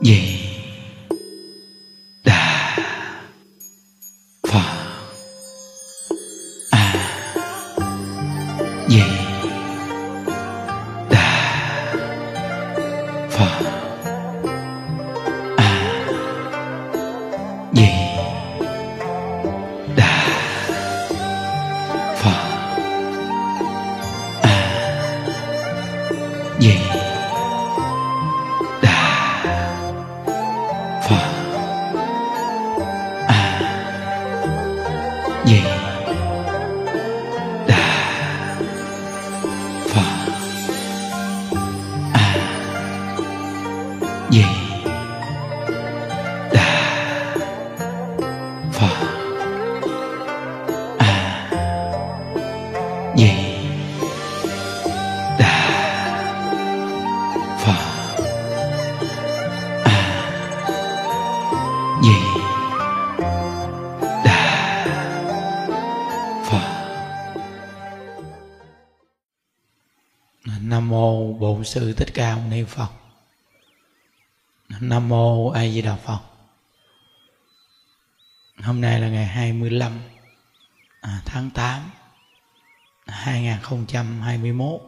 di phật. A di đà phật. Nam mô bổn sư thích ca mâu ni phật. Nam mô a di đà phật. Hôm nay là ngày 25 à, tháng 8 2021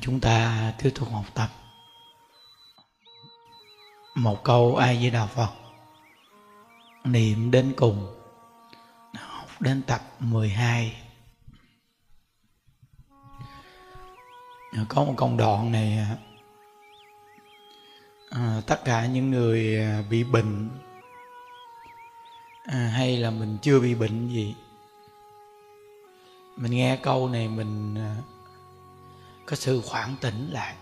chúng ta tiếp tục học tập một câu a di đà phật. Niệm đến cùng. Học đến tập 12 có một công đoạn này à, tất cả những người à, bị bệnh à, hay là mình chưa bị bệnh gì mình nghe câu này mình à, có sự khoảng tỉnh lại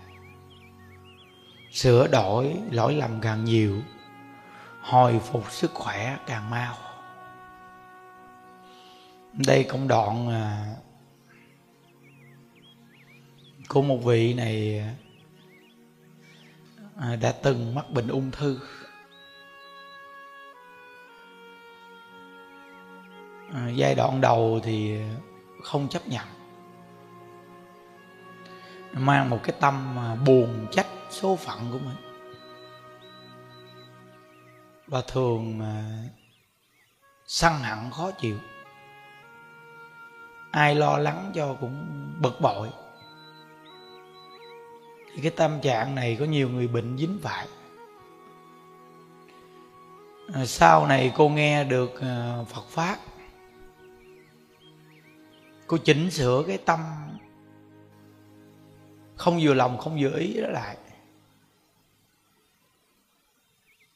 sửa đổi lỗi lầm càng nhiều, hồi phục sức khỏe càng mau. Đây công đoạn à, của một vị này à, đã từng mắc bệnh ung thư. À, giai đoạn đầu thì không chấp nhận, mang một cái tâm buồn trách số phận của mình. Và thường à, sân khó chịu. Ai lo lắng cho cũng bực bội. Thì cái tâm trạng này có nhiều người bệnh dính phải. À, sau này cô nghe được à, phật pháp. Cô chỉnh sửa cái tâm. Không vừa lòng không vừa ý đó lại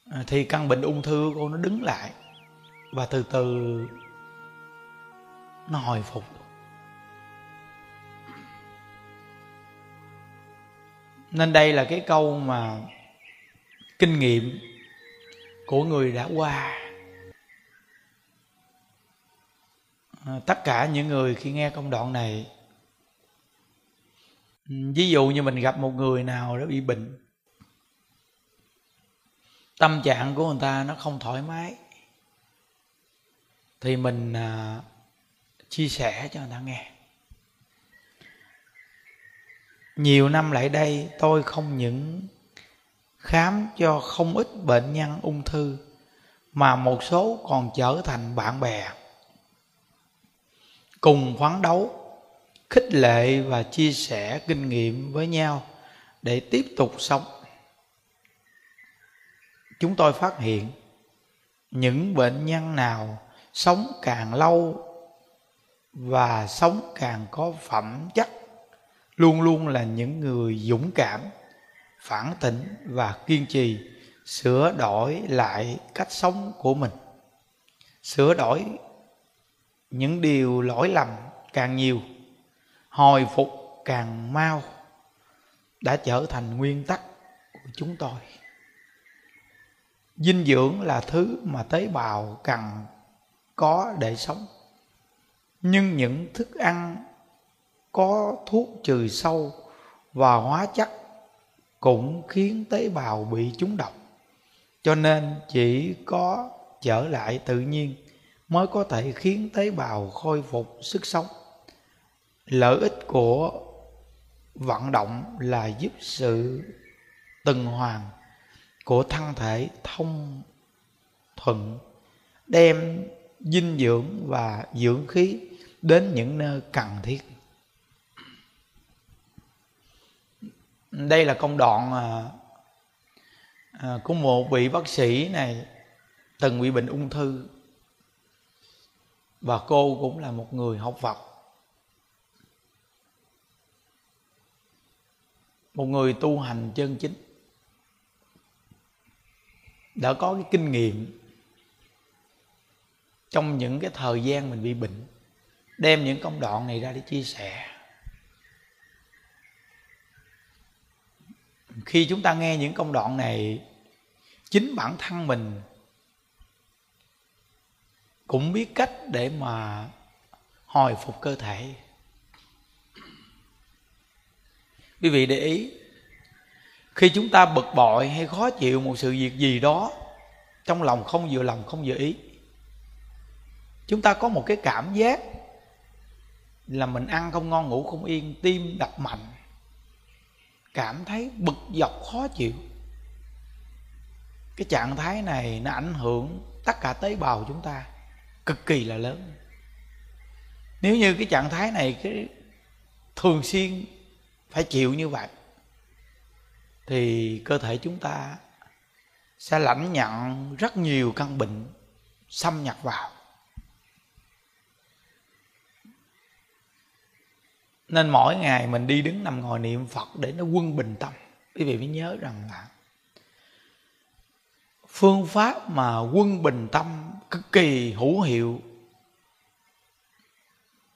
à, À, thì căn bệnh ung thư cô nó đứng lại và từ từ nó hồi phục. Nên đây là cái câu mà kinh nghiệm của người đã qua. À, tất cả những người khi nghe công đoạn này ví dụ như mình gặp một người nào đó bị bệnh tâm trạng của người ta nó không thoải mái. Thì mình à, chia sẻ cho người ta nghe. Nhiều năm lại đây tôi không những khám cho không ít bệnh nhân ung thư mà một số còn trở thành bạn bè cùng phấn đấu khích lệ và chia sẻ kinh nghiệm với nhau để tiếp tục sống chúng tôi phát hiện những bệnh nhân nào sống càng lâu và sống càng có phẩm chất luôn luôn là những người dũng cảm, phản tỉnh và kiên trì sửa đổi lại cách sống của mình. Sửa đổi những điều lỗi lầm càng nhiều, hồi phục càng mau đã trở thành nguyên tắc của chúng tôi dinh dưỡng là thứ mà tế bào cần có để sống. Nhưng những thức ăn có thuốc trừ sâu và hóa chất cũng khiến tế bào bị trúng độc, cho nên chỉ có trở lại tự nhiên mới có thể khiến tế bào khôi phục sức sống. Lợi ích của vận động là giúp sự tuần hoàn của thân thể thông thuận đem dinh dưỡng và dưỡng khí đến những nơi cần thiết. Đây là công đoạn à, à, của một vị bác sĩ này từng bị bệnh ung thư. Và cô cũng là một người học Phật. Một người tu hành chân chính đã có cái kinh nghiệm trong những cái thời gian mình bị bệnh, đem những công đoạn này ra để chia sẻ. Khi chúng ta nghe những công đoạn này, chính bản thân mình cũng biết cách để mà hồi phục cơ thể. Quý vị để ý khi chúng ta bực bội hay khó chịu một sự việc gì đó, trong lòng không vừa lòng, không vừa ý, chúng ta có một cái cảm giác là mình ăn không ngon, ngủ không yên, tim đập mạnh, cảm thấy bực dọc, khó chịu. Cái trạng thái này nó ảnh hưởng tất cả tế bào chúng ta, cực kỳ là lớn. Nếu như cái trạng thái này cái thường xuyên phải chịu như vậy thì cơ thể chúng ta sẽ lãnh nhận rất nhiều căn bệnh xâm nhập vào. Nên mỗi ngày mình đi đứng nằm ngồi niệm phật để nó quân bình tâm. Quý vị phải nhớ rằng là phương pháp mà quân bình tâm cực kỳ hữu hiệu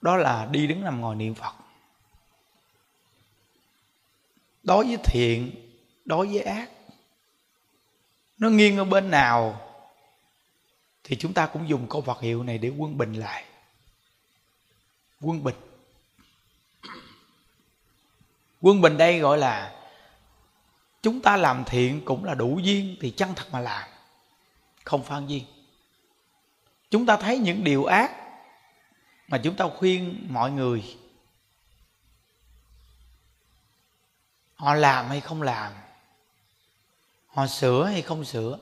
đó là đi đứng nằm ngồi niệm phật. Đối với thiện đối với ác. Nó nghiêng ở bên nào thì chúng ta cũng dùng câu Phật hiệu này để quân bình lại. Quân bình. Quân bình đây gọi là chúng ta làm thiện cũng là đủ duyên thì chân thật mà làm, không phan duyên. Chúng ta thấy những điều ác mà chúng ta khuyên mọi người, họ làm hay không làm họ sửa hay không sửa?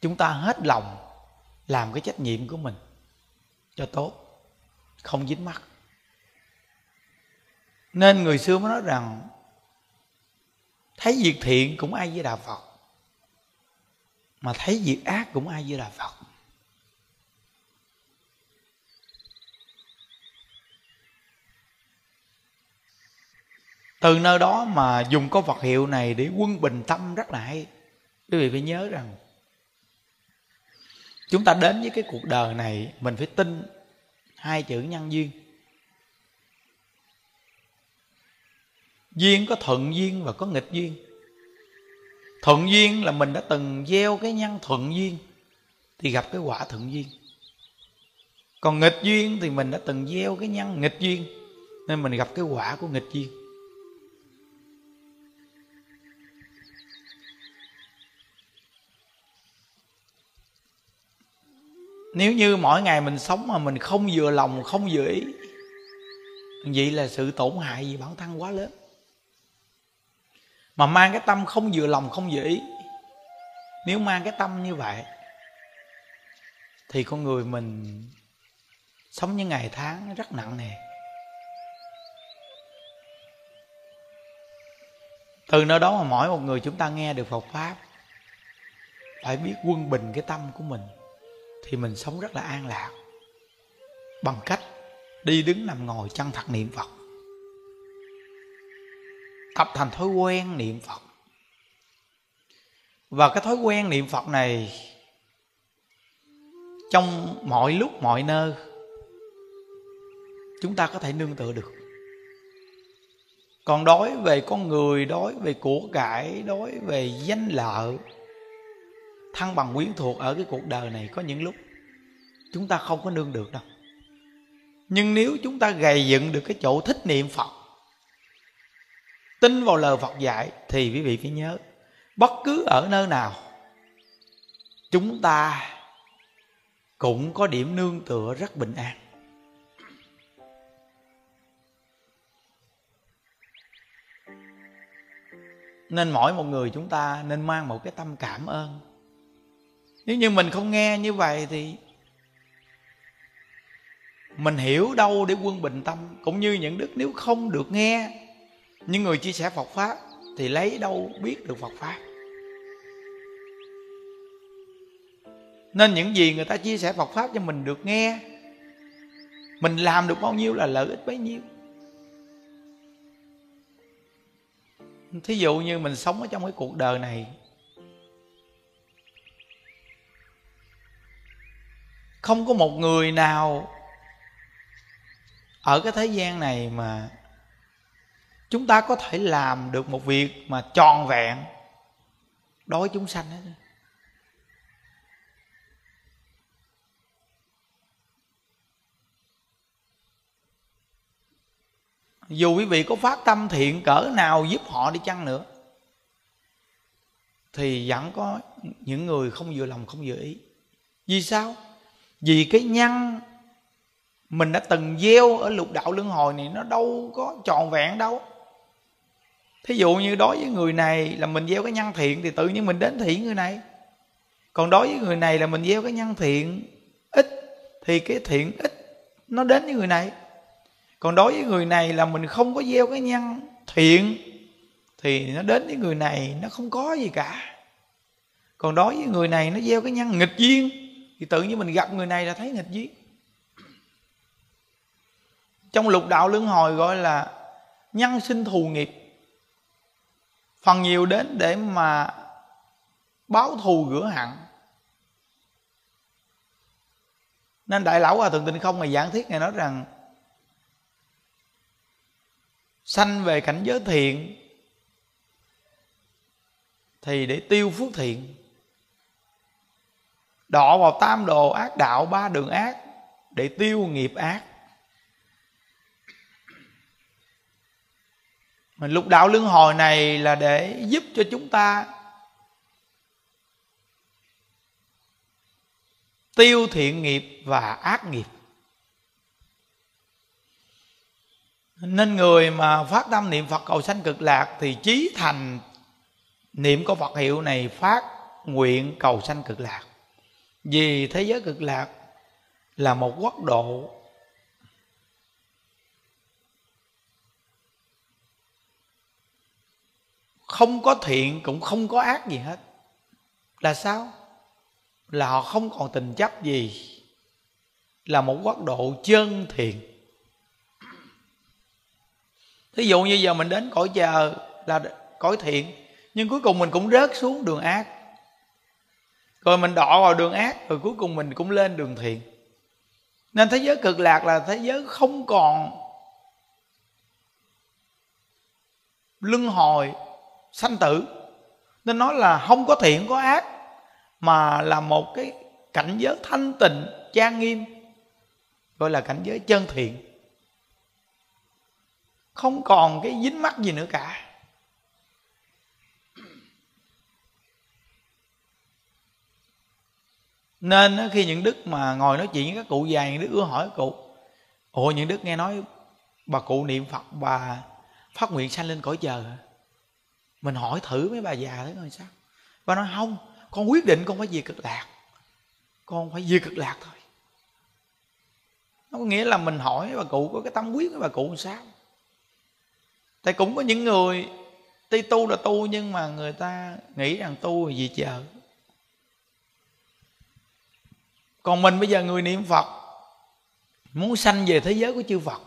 Chúng ta hết lòng làm cái trách nhiệm của mình cho tốt, không dính mắt nên người xưa mới nói rằng, thấy việc thiện cũng ai với đà phật, mà thấy việc ác cũng ai với đà phật. Từ nơi đó mà dùng có vật hiệu này để quân bình tâm rất là hay. Quý vị phải nhớ rằng, chúng ta đến với cái cuộc đời này, mình phải tin hai chữ nhân duyên. Duyên có thuận duyên và có nghịch duyên. Thuận duyên là mình đã từng gieo cái nhân thuận duyên thì gặp cái quả thuận duyên. Còn nghịch duyên thì mình đã từng gieo cái nhân nghịch duyên nên mình gặp cái quả của nghịch duyên. Nếu như mỗi ngày mình sống mà mình không vừa lòng, không vừa ý, vậy là sự tổn hại gì bản thân quá lớn. Mà mang cái tâm không vừa lòng, không vừa ý, nếu mang cái tâm như vậy, thì con người mình sống những ngày tháng rất nặng nề. Từ nơi đó mà mỗi một người chúng ta nghe được Phật pháp, phải biết quân bình cái tâm của mình thì mình sống rất là an lạc. Bằng cách đi đứng nằm ngồi chân thật niệm phật. Tập thành thói quen niệm phật. Và cái thói quen niệm phật này, trong mọi lúc, mọi nơi, chúng ta có thể nương tựa được. Còn đối về con người, đối về của cải, đối về danh lợi thăng bằng quyến thuộc ở cái cuộc đời này có những lúc chúng ta không có nương được đâu. Nhưng nếu chúng ta gầy dựng được cái chỗ thích niệm phật, tin vào lời phật dạy thì quý vị phải nhớ, bất cứ ở nơi nào, chúng ta cũng có điểm nương tựa rất bình an. Nên mỗi một người chúng ta nên mang một cái tâm cảm ơn nếu như mình không nghe như vậy thì mình hiểu đâu để quân bình tâm. Cũng như những đức nếu không được nghe những người chia sẻ phật pháp thì lấy đâu biết được phật pháp. Nên những gì người ta chia sẻ phật pháp cho mình được nghe, mình làm được bao nhiêu là lợi ích bấy nhiêu. Thí dụ như mình sống ở trong cái cuộc đời này không có một người nào ở cái thế gian này mà chúng ta có thể làm được một việc mà tròn vẹn đối chúng sanh hết. Dù quý vị có phát tâm thiện cỡ nào giúp họ đi chăng nữa, thì vẫn có những người không vừa lòng, không vừa ý. Vì sao? Vì cái nhân mình đã từng gieo ở lục đạo luân hồi này, nó đâu có tròn vẹn đâu. Thí dụ như đối với người này là mình gieo cái nhân thiện thì tự nhiên mình đến thiện người này. Còn đối với người này là mình gieo cái nhân thiện ít thì cái thiện ít nó đến với người này. Còn đối với người này là mình không có gieo cái nhân thiện thì nó đến với người này, nó không có gì cả. Còn đối với người này nó gieo cái nhân nghịch duyên thì tự nhiên mình gặp người này là thấy nghịch duyên trong lục đạo luân hồi gọi là nhân sinh thù nghiệp. Phần nhiều đến để mà báo thù rửa hận. Nên đại lão hòa thượng tịnh không ngày giảng thiết ngài nói rằng, sanh về cảnh giới thiện thì để tiêu phước thiện đọ vào tam đồ ác đạo, ba đường ác, để tiêu nghiệp ác. Mà lục đạo luân hồi này là để giúp cho chúng ta tiêu thiện nghiệp và ác nghiệp. Nên người mà phát tâm niệm phật cầu sanh cực lạc thì chí thành niệm có phật hiệu này phát nguyện cầu sanh cực lạc vì thế giới cực lạc là một quốc độ. Không có thiện cũng không có ác gì hết. Là sao? Là họ không còn tình chấp gì. Là một quốc độ chân thiện. Thí dụ như giờ mình đến cõi chờ là cõi thiện, nhưng cuối cùng mình cũng rớt xuống đường ác rồi mình đọ vào đường ác, rồi cuối cùng mình cũng lên đường thiện. Nên thế giới cực lạc là thế giới không còn luân hồi, sanh tử. Nên nói là không có thiện có ác, mà là một cái cảnh giới thanh tịnh, trang nghiêm, gọi là cảnh giới chân thiện. Không còn cái dính mắc gì nữa cả. Nên khi những đức mà ngồi nói chuyện với các cụ già, những đức ưa hỏi cụ ồ những đức nghe nói bà cụ niệm phật, bà phát nguyện sanh lên cõi chờ mình hỏi thử mấy bà già thế coi sao. Bà nói, không, con quyết định con phải về cực lạc. Con phải về cực lạc thôi. Nó có nghĩa là mình hỏi bà cụ, có cái tâm quyết với bà cụ làm sao? Tại cũng có những người tuy tu là tu nhưng mà người ta nghĩ rằng tu là gì chờ còn mình bây giờ người niệm phật, muốn sanh về thế giới của chư phật,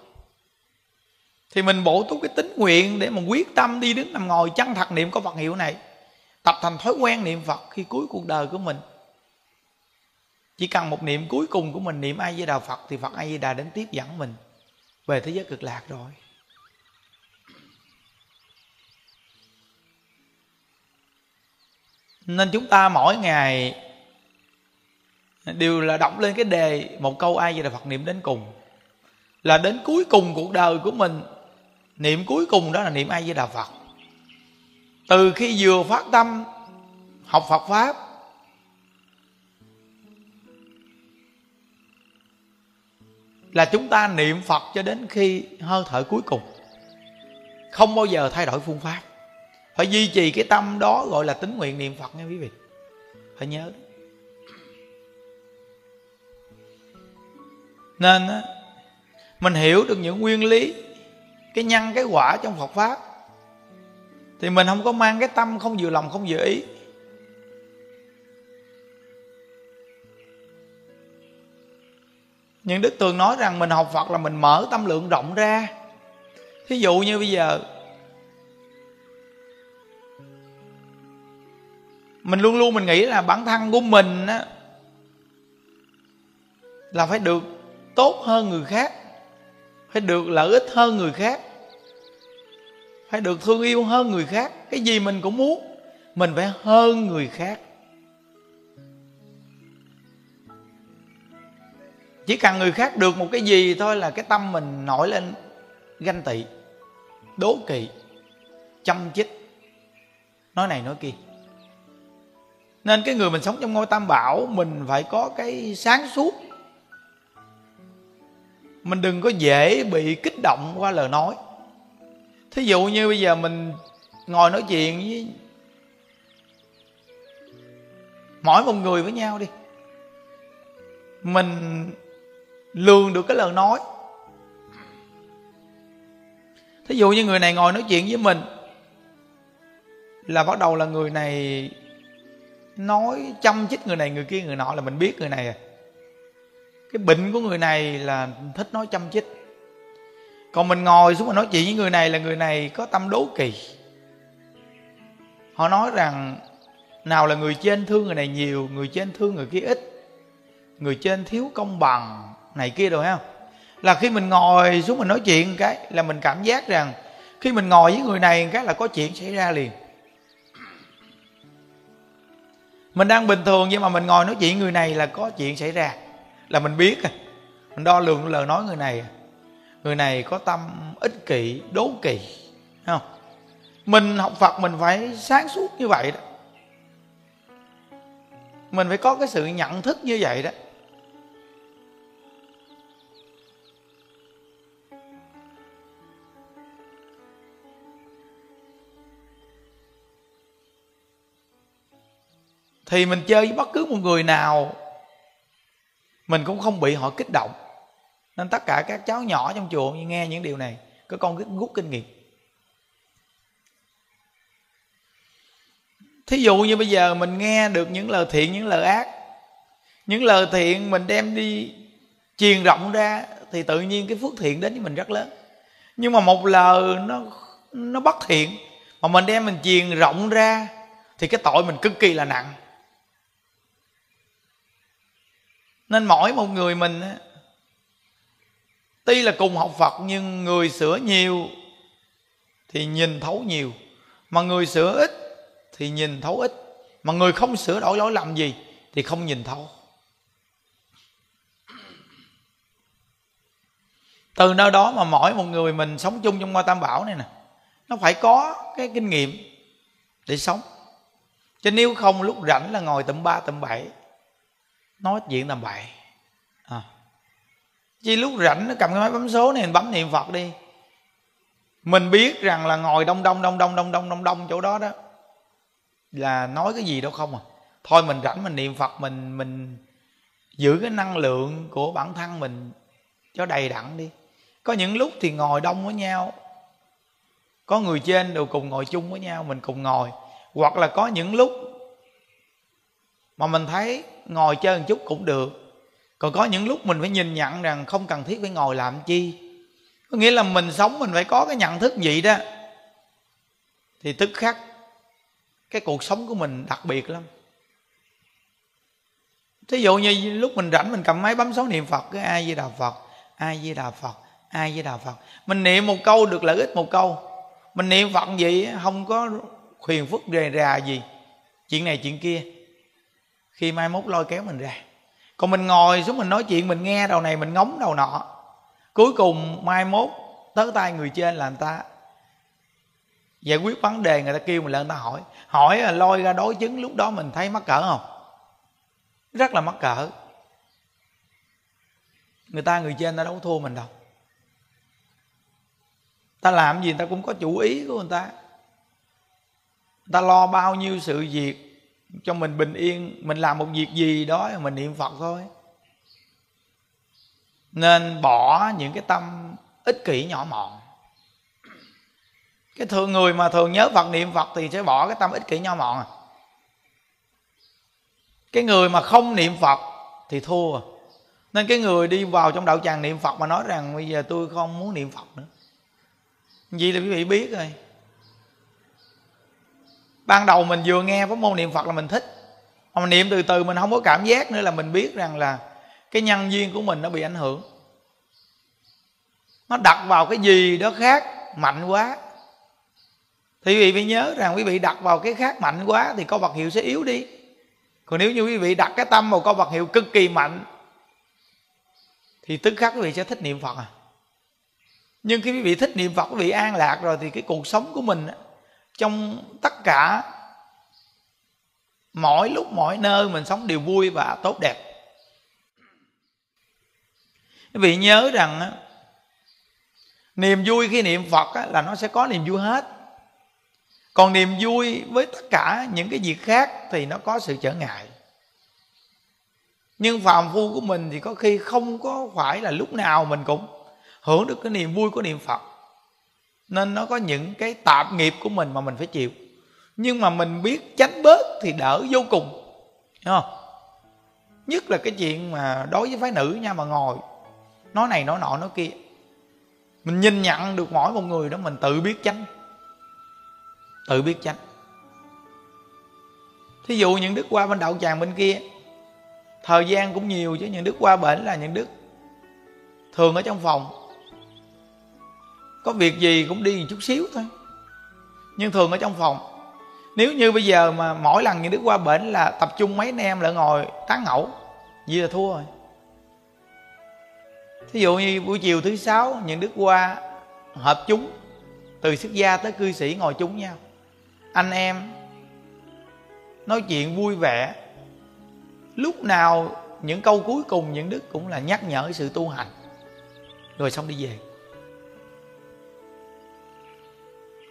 thì mình bổ túc cái tính nguyện để mà quyết tâm đi đứng nằm ngồi chân thật niệm có Phật hiệu này, tập thành thói quen niệm Phật khi cuối cuộc đời của mình. Chỉ cần một niệm cuối cùng của mình, niệm ai với đà Phật, thì Phật ai với đà đến tiếp dẫn mình về thế giới cực lạc rồi. Nên chúng ta mỗi ngày đều là đọc lên cái đề một câu ai vậy là Phật niệm đến cùng. Là đến cuối cùng cuộc đời của mình, niệm cuối cùng đó là niệm ai với đà phật. Từ khi vừa phát tâm, học phật pháp, là chúng ta niệm phật cho đến khi hơi thở cuối cùng. Không bao giờ thay đổi phương pháp. Phải duy trì cái tâm đó gọi là tính nguyện niệm phật nha quý vị. Phải nhớ nên mình hiểu được những nguyên lý, cái nhân, cái quả trong Phật pháp. Thì mình không có mang cái tâm không vừa lòng, không vừa ý. Nhưng đức tường nói rằng mình học phật là mình mở tâm lượng rộng ra. Thí dụ như bây giờ, mình luôn luôn mình nghĩ là bản thân của mình á, là phải được tốt hơn người khác, phải được lợi ích hơn người khác, phải được thương yêu hơn người khác. Cái gì mình cũng muốn, mình phải hơn người khác. Chỉ cần người khác được một cái gì thôi là cái tâm mình nổi lên ganh tị, đố kỵ, chăm chích. Nói này nói kia. Nên cái người mình sống trong ngôi tam bảo, mình phải có cái sáng suốt mình đừng có dễ bị kích động qua lời nói. Thí dụ như bây giờ mình ngồi nói chuyện với mỗi một người với nhau đi. Mình lường được cái lời nói. Thí dụ như người này ngồi nói chuyện với mình là bắt đầu là người này nói chăm chích người này, người kia, người nọ là mình biết người này à cái bệnh của người này là thích nói chăm chích. Còn mình ngồi xuống mà nói chuyện với người này là người này có tâm đố kỵ. Họ nói rằng, nào là người trên thương người này nhiều, người trên thương người kia ít, người trên thiếu công bằng này kia rồi không là khi mình ngồi xuống mình nói chuyện cái là mình cảm giác rằng khi mình ngồi với người này cái là có chuyện xảy ra liền. Mình đang bình thường nhưng mà mình ngồi nói chuyện người này là có chuyện xảy ra là mình biết à. Mình đo lường lời nói người này. Người này có tâm ích kỷ, đố kỵ không? Mình học phật mình phải sáng suốt như vậy đó. Mình phải có cái sự nhận thức như vậy đó. Thì mình chơi với bất cứ một người nào mình cũng không bị họ kích động. Nên tất cả các cháu nhỏ trong chùa như nghe những điều này, có con cứ rút kinh nghiệm. Thí dụ như bây giờ mình nghe được những lời thiện, những lời ác, những lời thiện mình đem đi truyền rộng ra, thì tự nhiên cái phước thiện đến với mình rất lớn. Nhưng mà một lời nó nó bất thiện, mà mình đem mình truyền rộng ra, thì cái tội mình cực kỳ là nặng. Nên mỗi một người mình tuy là cùng học phật nhưng người sửa nhiều thì nhìn thấu nhiều. Mà người sửa ít thì nhìn thấu ít. Mà người không sửa đổi lỗi lầm gì thì không nhìn thấu. Từ nơi đó mà mỗi một người mình sống chung trong ngôi tam bảo này nè, nó phải có cái kinh nghiệm để sống. Chứ nếu không, lúc rảnh là ngồi tầm ba, tầm bảy nói chuyện tầm bậy à. chỉ lúc rảnh nó cầm cái máy bấm số này mình bấm niệm phật đi. Mình biết rằng là ngồi đông đông đông đông đông đông đông đông chỗ đó đó, là nói cái gì đâu không à. Thôi mình rảnh mình niệm phật, mình mình giữ cái năng lượng của bản thân mình cho đầy đặn đi. Có những lúc thì ngồi đông với nhau. Có người trên đều cùng ngồi chung với nhau, mình cùng ngồi. Hoặc là có những lúc mà mình thấy ngồi chơi một chút cũng được. Còn có những lúc mình phải nhìn nhận rằng không cần thiết phải ngồi làm chi. Có nghĩa là mình sống mình phải có cái nhận thức gì đó. Thì tức khắc, cái cuộc sống của mình đặc biệt lắm. Thí dụ như lúc mình rảnh mình cầm máy bấm số niệm phật cái ai với đà phật ai với đà phật ai với đà phật. Mình niệm một câu được lợi ích một câu. Mình niệm phật vậy không có khuyền phức rề rà gì. Chuyện này chuyện kia khi mai mốt lôi kéo mình ra. Còn mình ngồi xuống mình nói chuyện, mình nghe đầu này, mình ngóng đầu nọ. Cuối cùng mai mốt, tới tay người trên là người ta giải quyết vấn đề, người ta kêu mình lên người ta hỏi. Hỏi là lôi ra đối chứng, lúc đó mình thấy mắc cỡ không? Rất là mắc cỡ. Người ta, người trên ta đâu có thua mình đâu. Ta làm gì người ta cũng có chủ ý của người ta. Ta lo bao nhiêu sự việc cho mình bình yên, mình làm một việc gì đó mình niệm phật thôi. Nên bỏ những cái tâm ích kỷ nhỏ mọn. Cái thường người mà thường nhớ phật, niệm phật thì sẽ bỏ cái tâm ích kỷ nhỏ mọn à. Cái người mà không niệm phật thì thua. Nên cái người đi vào trong đạo tràng niệm phật mà nói rằng, bây giờ tôi không muốn niệm phật nữa. Vì là quý vị biết rồi ban đầu mình vừa nghe pháp môn niệm phật là mình thích. Mà mình niệm từ từ, mình không có cảm giác nữa là mình biết rằng là cái nhân duyên của mình nó bị ảnh hưởng. Nó đặt vào cái gì đó khác, mạnh quá. Thì quý vị phải nhớ rằng quý vị đặt vào cái khác mạnh quá thì câu vật hiệu sẽ yếu đi. Còn nếu như quý vị đặt cái tâm vào câu vật hiệu cực kỳ mạnh, thì tức khắc quý vị sẽ thích niệm phật à. Nhưng khi quý vị thích niệm phật, quý vị an lạc rồi thì cái cuộc sống của mình trong tất cả, mỗi lúc mỗi nơi mình sống đều vui và tốt đẹp. Quý vị nhớ rằng niềm vui khi niệm phật là nó sẽ có niềm vui hết. Còn niềm vui với tất cả những cái việc khác thì nó có sự trở ngại. Nhưng phàm phu của mình thì có khi không có phải là lúc nào mình cũng hưởng được cái niềm vui của niệm phật nên nó có những cái tạp nghiệp của mình mà mình phải chịu. Nhưng mà mình biết tránh bớt thì đỡ vô cùng. Hiểu không? Nhất là cái chuyện mà đối với phái nữ nha, mà ngồi, nói này nói nọ nói kia. Mình nhìn nhận được mỗi một người đó, mình tự biết tránh tự biết tránh thí dụ những đức qua bên đạo tràng bên kia, thời gian cũng nhiều chứ, những đức qua bệnh là những đức thường ở trong phòng có việc gì cũng đi một chút xíu thôi. Nhưng thường ở trong phòng, nếu như bây giờ mà mỗi lần những đứa qua bệnh là tập trung mấy anh em lại ngồi tán ngẫu gì là thua rồi. Thí dụ như buổi chiều thứ sáu, những đứa qua hợp chúng, từ xuất gia tới cư sĩ ngồi chung nhau. Anh em nói chuyện vui vẻ. Lúc nào những câu cuối cùng những đức cũng là nhắc nhở sự tu hành. Rồi xong đi về.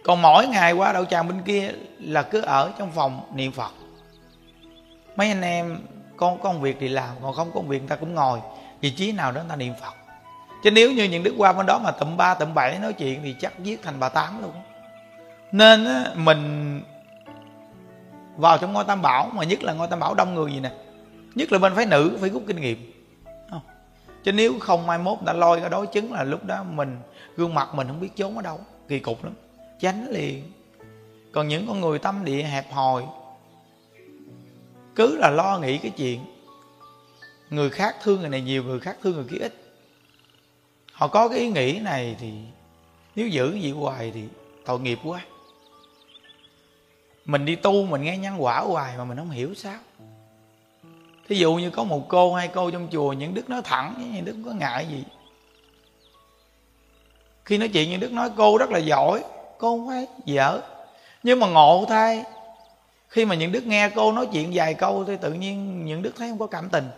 Còn mỗi ngày qua đậu tràng bên kia là cứ ở trong phòng niệm phật. Mấy anh em con có công việc thì làm, còn không có công việc người ta cũng ngồi. Vị trí nào đó người ta niệm phật. Chứ nếu như những đức qua bên đó mà tụm ba, tụm bảy nói chuyện thì chắc giết thành bà tám luôn. Nên mình vào trong ngôi tam bảo, mà nhất là ngôi tam bảo đông người gì nè. Nhất là bên phái nữ phải rút kinh nghiệm. Không? chứ nếu không mai mốt đã lôi cái đối chứng là lúc đó mình, gương mặt mình không biết trốn ở đâu, kỳ cục lắm chánh liền. Còn những con người tâm địa hẹp hòi, cứ là lo nghĩ cái chuyện, người khác thương người này nhiều, người khác thương người kia ít. Họ có cái ý nghĩ này thì, nếu giữ cái gì hoài thì tội nghiệp quá. Mình đi tu mình nghe nhân quả hoài mà mình không hiểu sao. Thí dụ như có một cô, hai cô trong chùa, những đức nói thẳng, những đức có ngại gì. Khi nói chuyện, những đức nói, cô rất là giỏi cô không phải dở. Nhưng mà ngộ thay. Khi mà những đức nghe cô nói chuyện vài câu thì tự nhiên những đức thấy không có cảm tình.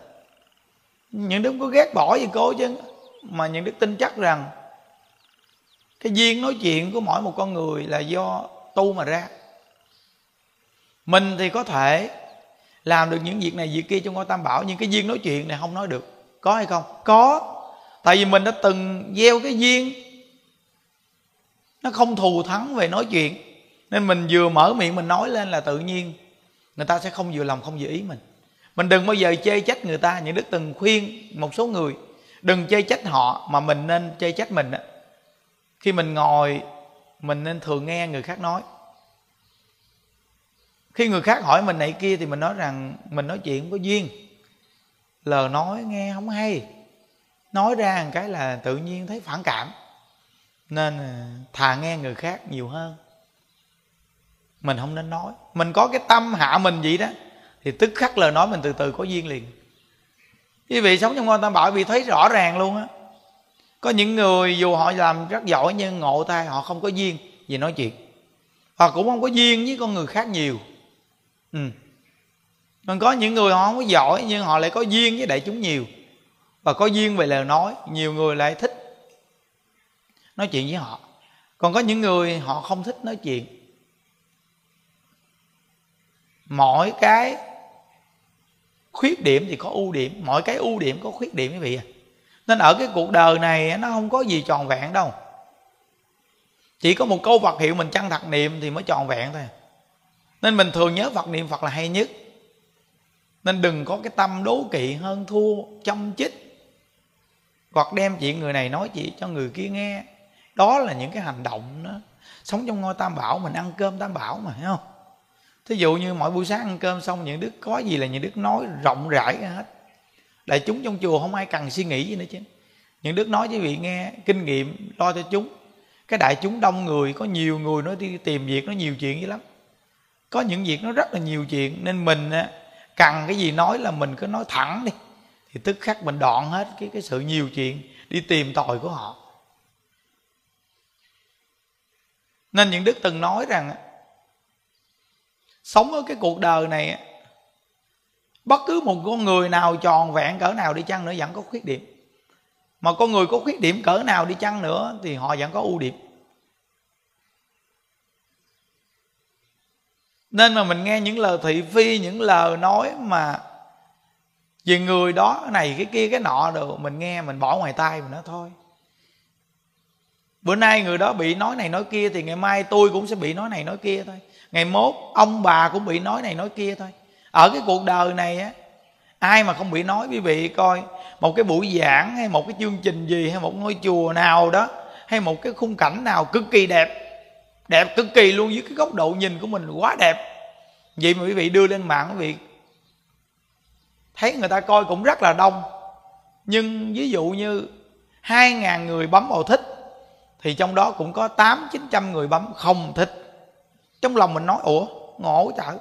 Những đức không có ghét bỏ gì cô chứ. Mà những đức tin chắc rằng cái duyên nói chuyện của mỗi một con người là do tu mà ra. Mình thì có thể làm được những việc này, việc kia trong ngôi tam bảo. Nhưng cái duyên nói chuyện này không nói được. Có hay không? Có. Tại vì mình đã từng gieo cái duyên nó không thù thắng về nói chuyện. Nên mình vừa mở miệng mình nói lên là tự nhiên. Người ta sẽ không vừa lòng, không vừa ý mình. Mình đừng bao giờ chê trách người ta. Những đức từng khuyên một số người, đừng chê trách họ mà mình nên chê trách mình khi mình ngồi, mình nên thường nghe người khác nói. Khi người khác hỏi mình này kia thì mình nói rằng, mình nói chuyện có duyên. Lời nói nghe không hay. Nói ra một cái là tự nhiên thấy phản cảm nên à, thà nghe người khác nhiều hơn. Mình không nên nói. Mình có cái tâm hạ mình vậy đó, thì tức khắc lời nói mình từ từ có duyên liền. Quý vị sống trong ngôi tam bảo vì thấy rõ ràng luôn á. Có những người dù họ làm rất giỏi nhưng ngộ tai họ không có duyên gì nói chuyện. Họ cũng không có duyên với con người khác nhiều. Ừ. còn có những người họ không có giỏi nhưng họ lại có duyên với đại chúng nhiều. Và có duyên về lời nói, nhiều người lại thích nói chuyện với họ. Còn có những người họ không thích nói chuyện. Mỗi cái khuyết điểm thì có ưu điểm, mỗi cái ưu điểm có khuyết điểm quý vị à nên ở cái cuộc đời này nó không có gì tròn vẹn đâu. Chỉ có một câu Phật hiệu mình chân thật niệm thì mới tròn vẹn thôi. Nên mình thường nhớ Phật niệm Phật là hay nhất. Nên đừng có cái tâm đố kỵ, hơn thua châm chích, hoặc đem chuyện người này nói chuyện cho người kia nghe đó là những cái hành động đó. Sống trong ngôi tam bảo, mình ăn cơm tam bảo mà, thấy không? Thí dụ như mỗi buổi sáng ăn cơm xong, những đức có gì là những đức nói rộng rãi ra hết. Đại chúng trong chùa không ai cần suy nghĩ gì nữa chứ. Những đức nói với vị nghe kinh nghiệm, lo cho chúng. Cái đại chúng đông người, có nhiều người nó đi tìm việc, nó nhiều chuyện dữ lắm. Có những việc nó rất là nhiều chuyện, nên mình cần cái gì nói là mình cứ nói thẳng đi. Thì tức khắc mình đoạn hết cái cái sự nhiều chuyện, đi tìm tội của họ. Nên những đức từng nói rằng sống ở cái cuộc đời này bất cứ một con người nào tròn vẹn cỡ nào đi chăng nữa vẫn có khuyết điểm. Mà con người có khuyết điểm cỡ nào đi chăng nữa thì họ vẫn có ưu điểm. Nên mà mình nghe những lời thị phi, những lời nói mà về người đó cái này, cái kia, cái nọ rồi mình nghe, mình bỏ ngoài tai mình nói thôi bữa nay người đó bị nói này nói kia thì ngày mai tôi cũng sẽ bị nói này nói kia thôi. Ngày mốt, ông bà cũng bị nói này nói kia thôi. Ở cái cuộc đời này á, ai mà không bị nói quý vị coi. Một cái buổi giảng hay một cái chương trình gì hay một ngôi chùa nào đó, hay một cái khung cảnh nào cực kỳ đẹp đẹp cực kỳ luôn với cái góc độ nhìn của mình quá đẹp. Vậy mà quý vị đưa lên mạng quý vị, thấy người ta coi cũng rất là đông. Nhưng ví dụ như hai ngàn người bấm vào thích thì trong đó cũng có tám, chín trăm người bấm không thích. Trong lòng mình nói, ủa, ngộ chợ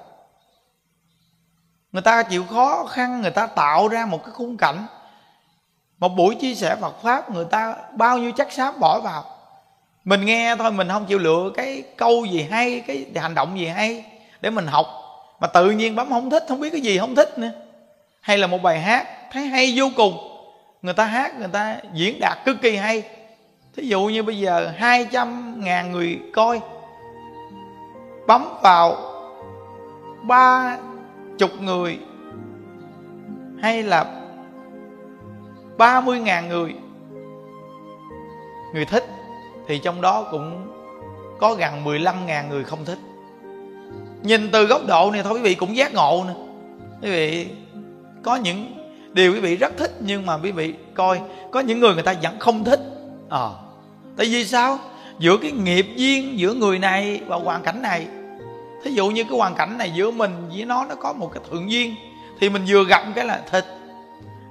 người ta chịu khó khăn, người ta tạo ra một cái khung cảnh. Một buổi chia sẻ Phật pháp, người ta bao nhiêu chắc xám bỏ vào. Mình nghe thôi, mình không chịu lựa cái câu gì hay, cái hành động gì hay để mình học. Mà tự nhiên bấm không thích, không biết cái gì không thích nữa. Hay là một bài hát, thấy hay vô cùng. Người ta hát, người ta diễn đạt cực kỳ hay thí dụ như bây giờ 200 ngàn người coi bấm vào ba chục người hay là ba mươi ngàn người người thích thì trong đó cũng có gần 15 ngàn người không thích. Nhìn từ góc độ này thôi quý vị cũng giác ngộ nè. Quý vị có những điều quý vị rất thích nhưng mà quý vị coi có những người người ta vẫn không thích. Ờ. à, tại vì sao? Giữa cái nghiệp duyên giữa người này và hoàn cảnh này. Thí dụ như cái hoàn cảnh này giữa mình với nó nó có một cái thượng duyên, thì mình vừa gặp cái là thích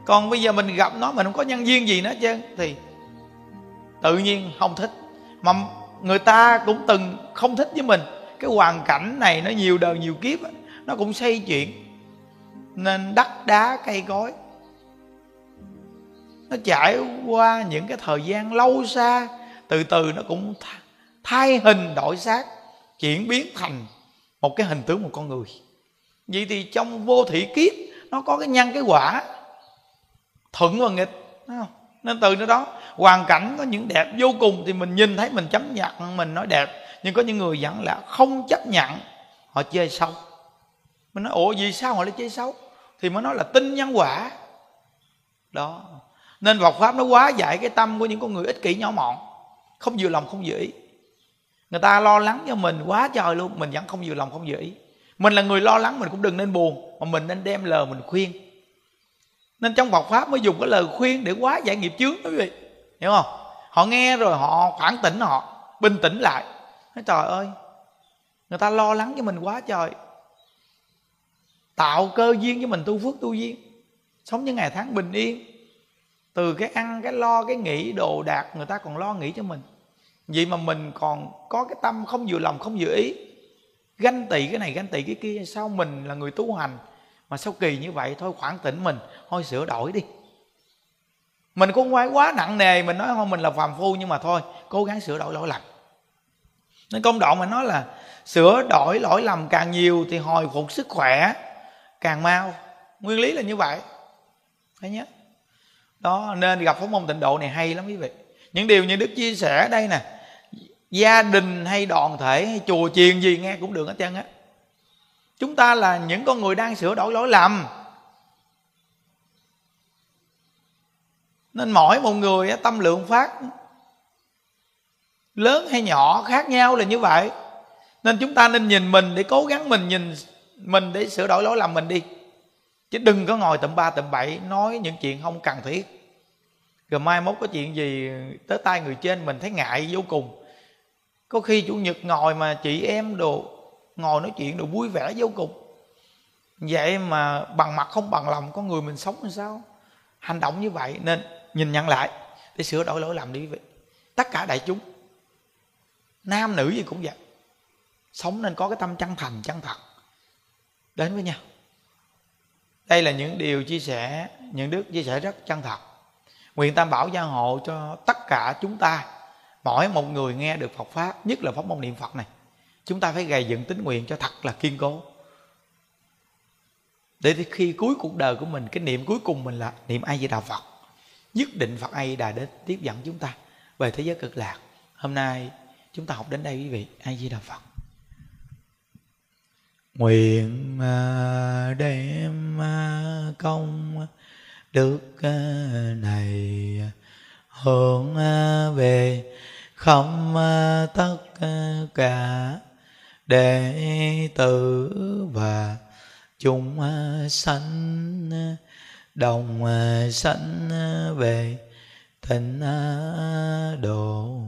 còn bây giờ mình gặp nó, mình không có nhân duyên gì nữa chứ thì tự nhiên không thích. Mà người ta cũng từng không thích với mình. Cái hoàn cảnh này nó nhiều đời, nhiều kiếp nó cũng xây chuyện. Nên đất đá cây cối. Nó trải qua những cái thời gian lâu xa từ từ nó cũng thay hình đổi xác, chuyển biến thành một cái hình tướng một con người. Vậy thì trong vô thị kiếp, nó có cái nhân, cái quả thuận và nghịch không? nên từ nơi đó, hoàn cảnh có những đẹp vô cùng thì mình nhìn thấy, mình chấp nhận, mình nói đẹp. Nhưng có những người vẫn là không chấp nhận, họ chơi xấu. Mình nói, ủa, vì sao họ lại chơi xấu? Thì mới nói là tin nhân quả. Đó. Nên Phật pháp nó quá dạy cái tâm của những con người ích kỷ nhỏ mọn không vừa lòng không vừa ý. Người ta lo lắng cho mình quá trời luôn, mình vẫn không vừa lòng không vừa ý. Mình là người lo lắng, mình cũng đừng nên buồn, mà mình nên đem lời mình khuyên. Nên trong Phật pháp mới dùng cái lời khuyên để quá giải nghiệp chướng quý vị. Hiểu không? Họ nghe rồi họ phản tỉnh họ, bình tĩnh lại. Nói, trời ơi, người ta lo lắng cho mình quá trời. Tạo cơ duyên cho mình tu phước tu duyên. Sống những ngày tháng bình yên. Từ cái ăn, cái lo, cái nghĩ đồ đạc, người ta còn lo nghĩ cho mình vậy mà mình còn có cái tâm không vừa lòng, không vừa ý. Ganh tị cái này, ganh tị cái kia, sao mình là người tu hành? Mà sao kỳ như vậy? Thôi khoảng tỉnh mình, thôi sửa đổi đi. Mình cũng không phải quá nặng nề, mình nói thôi mình là phàm phu, nhưng mà thôi, cố gắng sửa đổi lỗi lầm. Nên công đoạn mà nói là sửa đổi lỗi lầm càng nhiều thì hồi phục sức khỏe càng mau. Nguyên lý là như vậy. Thấy nhớ? Đó, nên gặp pháp môn tịnh độ này hay lắm quý vị. Những điều như đức chia sẻ đây nè gia đình hay đoàn thể hay chùa chiền gì nghe cũng được hết trơn á. Chúng ta là những con người đang sửa đổi lỗi lầm. Nên mỗi một người tâm lượng phát lớn hay nhỏ khác nhau là như vậy. Nên chúng ta nên nhìn mình để cố gắng mình nhìn mình để sửa đổi lỗi lầm mình đi. Chứ đừng có ngồi tầm ba, tầm bảy nói những chuyện không cần thiết. Rồi mai mốt có chuyện gì tới tay người trên mình thấy ngại vô cùng có khi chủ nhật ngồi mà chị em đồ, ngồi nói chuyện đồ vui vẻ vô cùng. Vậy mà bằng mặt không bằng lòng con người mình sống làm sao? Hành động như vậy nên nhìn nhận lại, để sửa đổi lỗi lầm đi quý vị tất cả đại chúng. Nam nữ gì cũng vậy. Sống nên có cái tâm chân thành, chân thật. Đến với nhau. Đây là những điều chia sẻ, những đức chia sẻ rất chân thật. Nguyện tam bảo gia hộ cho tất cả chúng ta mỗi một người nghe được Phật pháp, nhất là pháp môn niệm Phật này, chúng ta phải gầy dựng tính nguyện cho thật là kiên cố. Để khi cuối cuộc đời của mình, cái niệm cuối cùng mình là niệm ai di đà phật. Nhất định phật ai đà đến tiếp dẫn chúng ta về thế giới cực lạc. Hôm nay chúng ta học đến đây quý vị ai di đà phật. Nguyện à, đem à, công đức à, này hướng về không à, tất cả đệ tử và chúng à, sanh à, đồng sanh về tịnh độ.